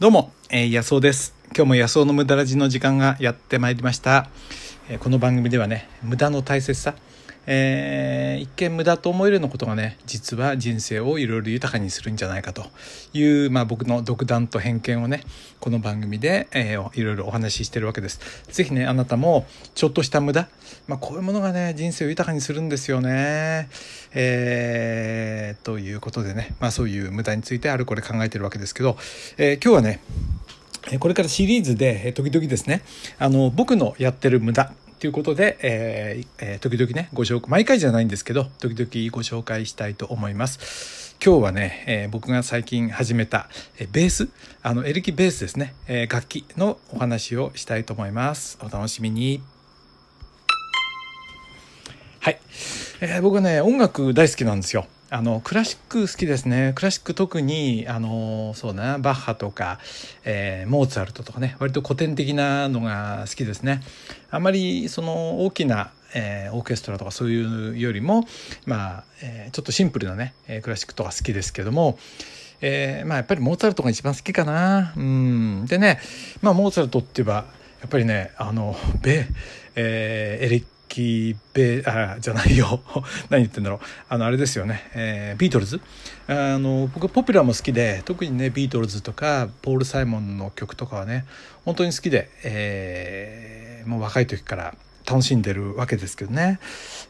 どうも、えー、安尾です。今日も安尾の無駄ラジの時間がやってまいりました。えーこの番組ではね、無駄の大切さ、えー一見無駄と思えるようなことがね、実は人生をいろいろ豊かにするんじゃないかという、まあ僕の独断と偏見をね、この番組で、えーいろいろお話ししてるわけです。ぜひね、あなたもちょっとした無駄、まあこういうものがね、人生を豊かにするんですよね。えーということでね、まあそういう無駄についてあるこれ考えてるわけですけど、えー今日はね、これからシリーズで、時々ですね、あの、僕のやってる無駄ということで、えーえー時々ね、ご紹介、毎回じゃないんですけど、時々ご紹介したいと思います。今日はね、えー僕が最近始めた、えーベース、あの、エレキベースですね、えー楽器のお話をしたいと思います。お楽しみに。はい、えー僕はね音楽大好きなんですよあのクラシック好きですね。クラシック特にあのそうだなバッハとか、えーモーツァルトとかね。割と古典的なのが好きですね。あまりその大きなえーオーケストラとかそういうよりもまあ、えーちょっとシンプルなねクラシックとか好きですけどもえーまあやっぱりモーツァルトが一番好きかな。うん。でねまあモーツァルトって言えばやっぱりねあのベ、えーエレキベあじゃないよ。何言ってんだろう。あのあれですよね、えービートルズ。あの僕はポピュラーも好きで特にねビートルズとかポール・サイモンの曲とかはね本当に好きで、えーもう若い時から楽しんでるわけですけどね。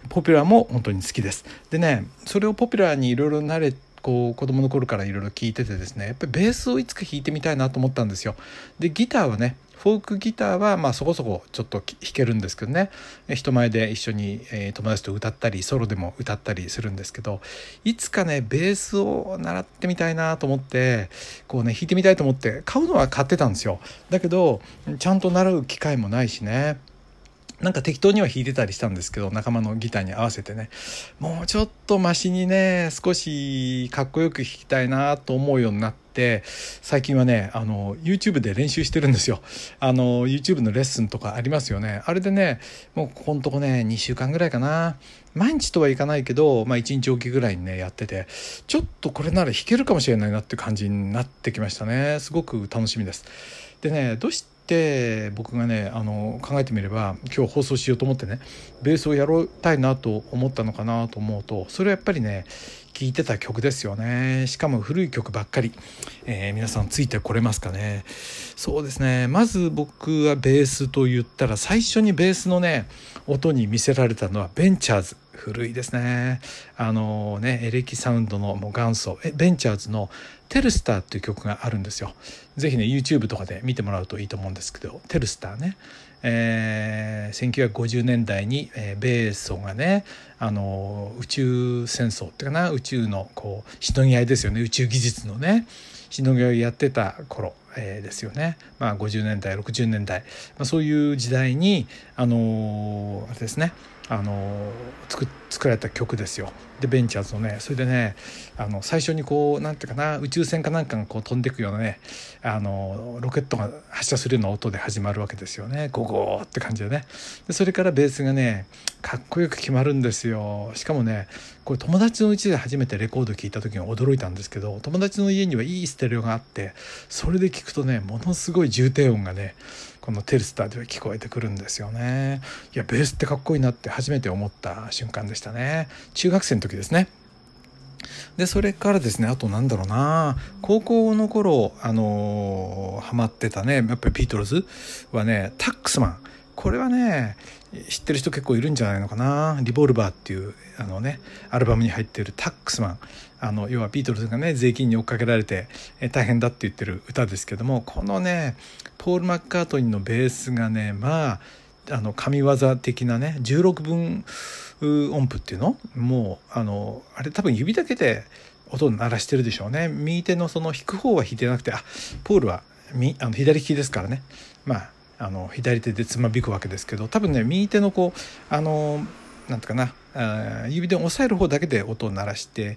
ポピュラーも本当に好きです。でねそれをポピュラーにいろいろ慣れこう子供の頃からいろいろ聞いててですねやっぱりベースをいつか弾いてみたいなと思ったんですよ。でギターはねフォークギターはまあそこそこちょっと弾けるんですけどね。人前で一緒に、え友達と歌ったりソロでも歌ったりするんですけどいつかねベースを習ってみたいなと思ってこうね弾いてみたいと思って買うのは買ってたんですよ。だけどちゃんと習う機会もないしね。なんか適当には弾いてたりしたんですけど仲間のギターに合わせてね。もうちょっとマシにね少しかっこよく弾きたいなと思うようになって最近はねあの YouTube で練習してるんですよ。あの YouTube のレッスンとかありますよね。あれでねもうここのとこね2週間ぐらいかな。毎日とはいかないけど、まあ、1日おきぐらいにねやっててちょっとこれなら弾けるかもしれないなって感じになってきましたね。すごく楽しみです。でねどうして僕がねあの考えてみれば今日放送しようと思ってねベースをやろうたいなと思ったのかなと思うとそれはやっぱりね聴いてた曲ですよね。しかも古い曲ばっかり、えー皆さんついてこれますかね。そうですね。まず僕はベースと言ったら最初にベースのね音に見せられたのはベンチャーズ古いですね。あのねエレキサウンドのもう元祖。ベンチャーズの「テルスター」っていう曲があるんですよ。ぜひね YouTube とかで見てもらうといいと思うんですけどテルスターね。えー1950年代に、えー米ソがねあの宇宙戦争っていうかな宇宙のこうしのぎ合いですよね。宇宙技術のねしのぎ合いやってた頃、えーですよね、まあ、50年代60年代、まあ、そういう時代にあのあれですね。あの作作られた曲ですよ。でベンチャーズのねそれでねあの最初にこうなんていうかな宇宙船かなんかがこう飛んでいくようなねあのロケットが発射するような音で始まるわけですよね。ゴゴーって感じでね。でそれからベースがねかっこよく決まるんですよ。しかもねこれ友達の家で初めてレコード聴いた時に驚いたんですけど友達の家にはいいステレオがあってそれで聞くとねものすごい重低音がねこのテルスターでは聞こえてくるんですよね。いやベースってかっこいいなって初めて思った瞬間でしたね。中学生の時ですね。でそれからですねあとなんだろうな。高校の頃あのーハマってたねやっぱりビートルズはねタックスマン。これはね知ってる人結構いるんじゃないのかな「リボルバー」っていうあのねアルバムに入っているタックスマン。あの要はビートルズがね税金に追っかけられて大変だって言ってる歌ですけどもこのねポール・マッカートニーのベースがねまああの神業的なね16分音符っていうの？もうあのあれ多分指だけで音を鳴らしてるでしょうね。右手のその弾く方は弾いてなくてあポールはみあの左利きですからね。まああの左手でつまびくわけですけど多分ね右手のこうあのなんていうかなあ指で押さえる方だけで音を鳴らして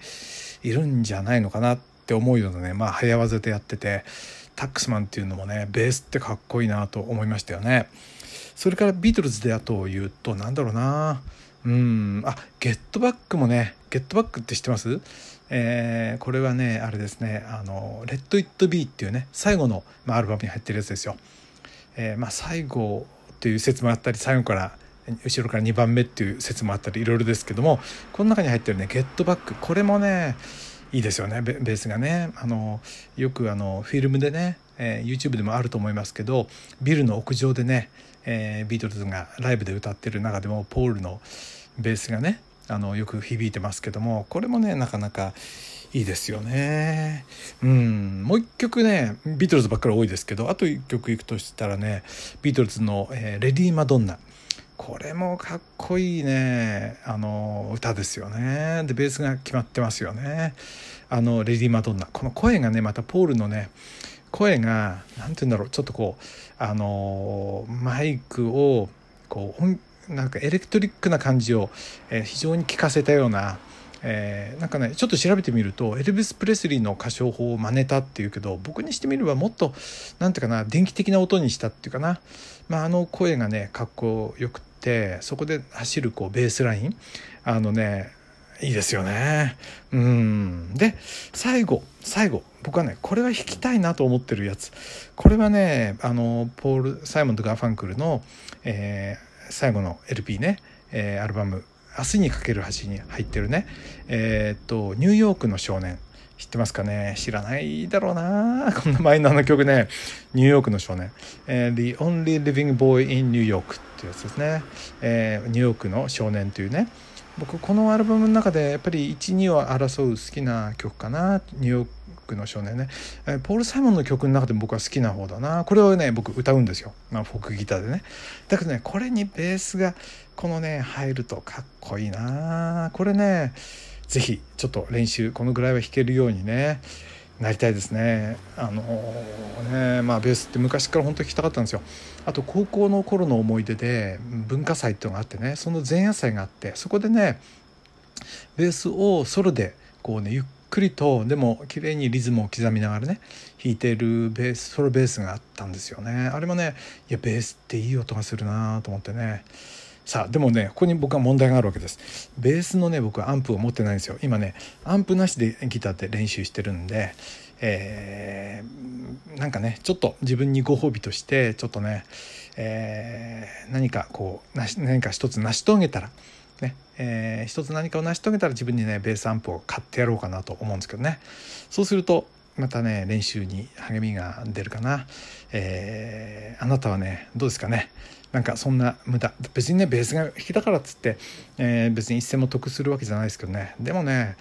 いるんじゃないのかなって思うようなねまあ早技でやっててタックスマンっていうのもねベースってかっこいいなと思いましたよね。それからビートルズであと言うとなんだろうなうんあゲットバックもねゲットバックって知ってます？えー、これはねあれですねあの「レッド・イット・ビー」っていうね最後の、まあ、アルバムに入ってるやつですよ。えー、まあ、最後っていう説もあったり最後から後ろから2番目っていう説もあったりいろいろですけどもこの中に入ってるね「ゲットバック」これもねいいですよねベースがね。あのよくあのフィルムでね、えー、YouTube でもあると思いますけどビルの屋上でね、えー、ビートルズがライブで歌ってる中でもポールのベースがねあのよく響いてますけどもこれもねなかなかいいですよね。うん、もう一曲ねビートルズばっかり多いですけどあと一曲いくとしたらねビートルズの、えー「レディー・マドンナ」これもかっこいいね。あの歌ですよね。でベースが決まってますよね。あのレディー・マドンナ。この声がねまたポールのね声が何て言うんだろう。ちょっとこうあのマイクをこうなんかエレクトリックな感じを、えー、非常に聞かせたような、えー、なんかねちょっと調べてみるとエルビス・プレスリーの歌唱法を真似たっていうけど僕にしてみればもっと何ていうかな電気的な音にしたっていうかな、まあ、あの声がねかっこよくてそこで走るこうベースラインあのねいいですよね。うん。で、最後、最後。僕はね、これは弾きたいなと思ってるやつ。これはね、あの、ポール・サイモンとガーファンクルの、えー最後の LP ね、えー、アルバム「明日にかける橋」に入ってるね。えー、っと「ニューヨークの少年」知ってますかね？知らないだろうな。こんなマイナーな曲ね「ニューヨークの少年」えー「The Only Living Boy in New York」っていうやつですね、え、ニューヨークの少年というね。僕このアルバムの中でやっぱり12を争う好きな曲かな。ニューヨークの少年ね、えポール・サイモンの曲の中でも僕は好きな方だな。これをね僕歌うんですよ、まあ、フォークギターでね。だけどねこれにベースがこのね入るとかっこいいな。これね是非ちょっと練習このぐらいは弾けるようにねなりたいですね。あのー、ねまあベースって昔から本当に弾きたかったんですよ。あと高校の頃の思い出で文化祭っていうのがあってねその前夜祭があってそこでねベースをソロでこうねゆっくりとでも綺麗にリズムを刻みながらね弾いてるベースソロベースがあったんですよね。あれもねいやベースっていい音がするなと思ってね。さあでもねここに僕は問題があるわけです。ベースのね僕はアンプを持ってないんですよ。今ねアンプなしでギターって練習してるんでえー、なんかねちょっと自分にご褒美としてちょっとね、えー、何かこう何か一つ成し遂げたらね、えー、一つ何かを成し遂げたら自分にねベースアンプを買ってやろうかなと思うんですけどね。そうするとまたね練習に励みが出るかな、えー、あなたはねどうですかね？なんかそんな無駄別にねベースが弾きだからっつって、えー、別に一銭も得するわけじゃないですけどねでもね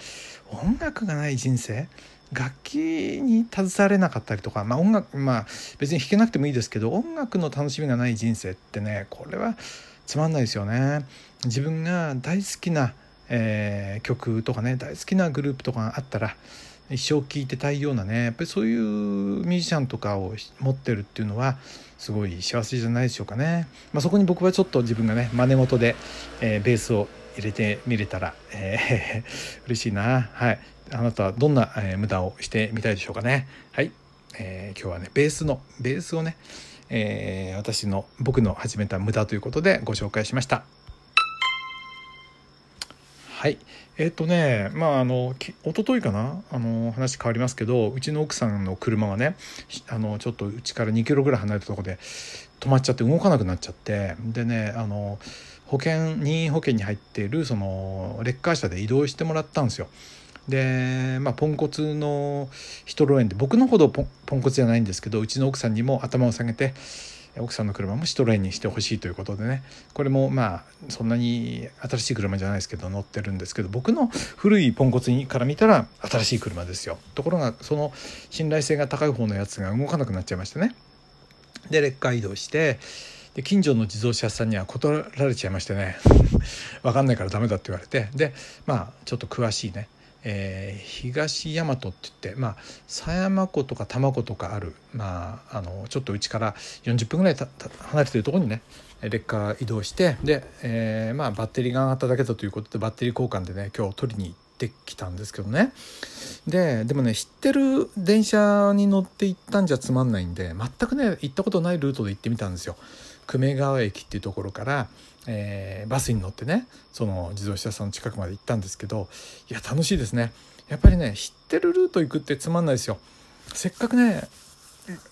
音楽がない人生楽器に携われなかったりとか、まあ、音楽まあ別に弾けなくてもいいですけど音楽の楽しみがない人生ってねこれはつまんないですよね。自分が大好きな、えー、曲とかね大好きなグループとかがあったら一生聴いてたいようなねやっぱりそういうミュージシャンとかを持ってるっていうのはすごい幸せじゃないでしょうかね、まあ、そこに僕はちょっと自分がね真似事で、えー、ベースを入れてみれたら、えー、嬉しいな。はい。あなたはどんな、えー、無駄をしてみたいでしょうかね。はい、えー、今日はねベースのベースをね、えー、私の僕の始めた無駄ということでご紹介しました。はいえっ、とねまああの一昨日かな？あの話変わりますけどうちの奥さんの車がねあのちょっとうちから2キロぐらい離れたとこで止まっちゃって動かなくなっちゃってでねあの保険任意保険に入っているそのレッカー車で移動してもらったんですよ。で、まあ、ポンコツのヒトロ園で僕のほどポンコツじゃないんですけどうちの奥さんにも頭を下げて奥さんの車もシトレーンにしてほしいということでね。これもまあそんなに新しい車じゃないですけど乗ってるんですけど僕の古いポンコツから見たら新しい車ですよ。ところがその信頼性が高い方のやつが動かなくなっちゃいましてね。で劣化移動してで近所の自動車屋さんには断られちゃいましてね。分かんないからダメだって言われて。でまあちょっと詳しいねえー、東大和って言ってまあ狭山湖とか多摩湖とかある、まあ、あのちょっとうちから40分ぐらい離れてるところにねレッカー移動してで、えー、まあ、バッテリーが上がっただけだということでバッテリー交換でね今日取りに行ってきたんですけどねででもね知ってる電車に乗って行ったんじゃつまんないんで全くね行ったことないルートで行ってみたんですよ。久米川駅っていうところから、えーバスに乗ってねその自動車屋さんの近くまで行ったんですけどいや楽しいですね。やっぱりね知ってるルート行くってつまんないですよ。せっかくね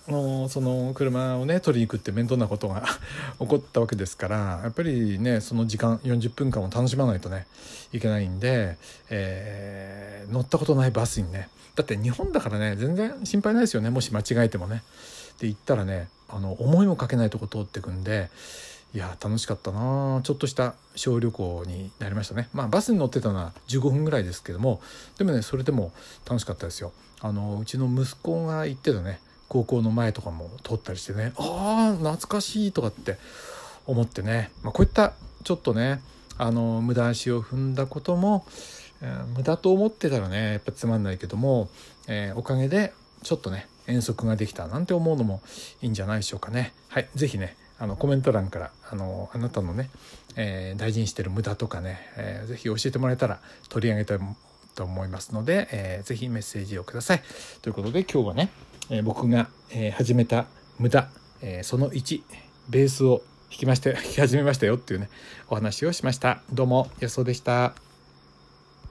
のその車をね取りに行くって面倒なことが 起こったわけですからやっぱりねその時間40分間を楽しまないとねいけないんで、えー乗ったことないバスにね。だって日本だからね全然心配ないですよね。もし間違えてもね。で行ったらねあの思いもかけないとこ通ってくんでいや楽しかったな。ちょっとした小旅行になりましたね。まあバスに乗ってたのは15分ぐらいですけどもでもねそれでも楽しかったですよ。あのうちの息子が行ってたね高校の前とかも通ったりしてねああ懐かしいとかって思ってね、まあ、こういったちょっとねあの無駄足を踏んだことも、えー無駄と思ってたらねやっぱつまんないけども、えーおかげでちょっとね遠足ができたなんて思うのもいいんじゃないでしょうかね。はい、ぜひねあのコメント欄からあのあなたのね、えー大事にしてる無駄とかね、えーぜひ教えてもらえたら取り上げたいと思いますので、えーぜひメッセージをください。ということで今日はね、えー僕が、えー始めた無駄、えーその1ベースを弾きまして弾き始めましたよっていうねお話をしました。どうも安尾でした。